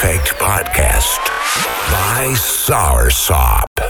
Effect Podcast by Soursop.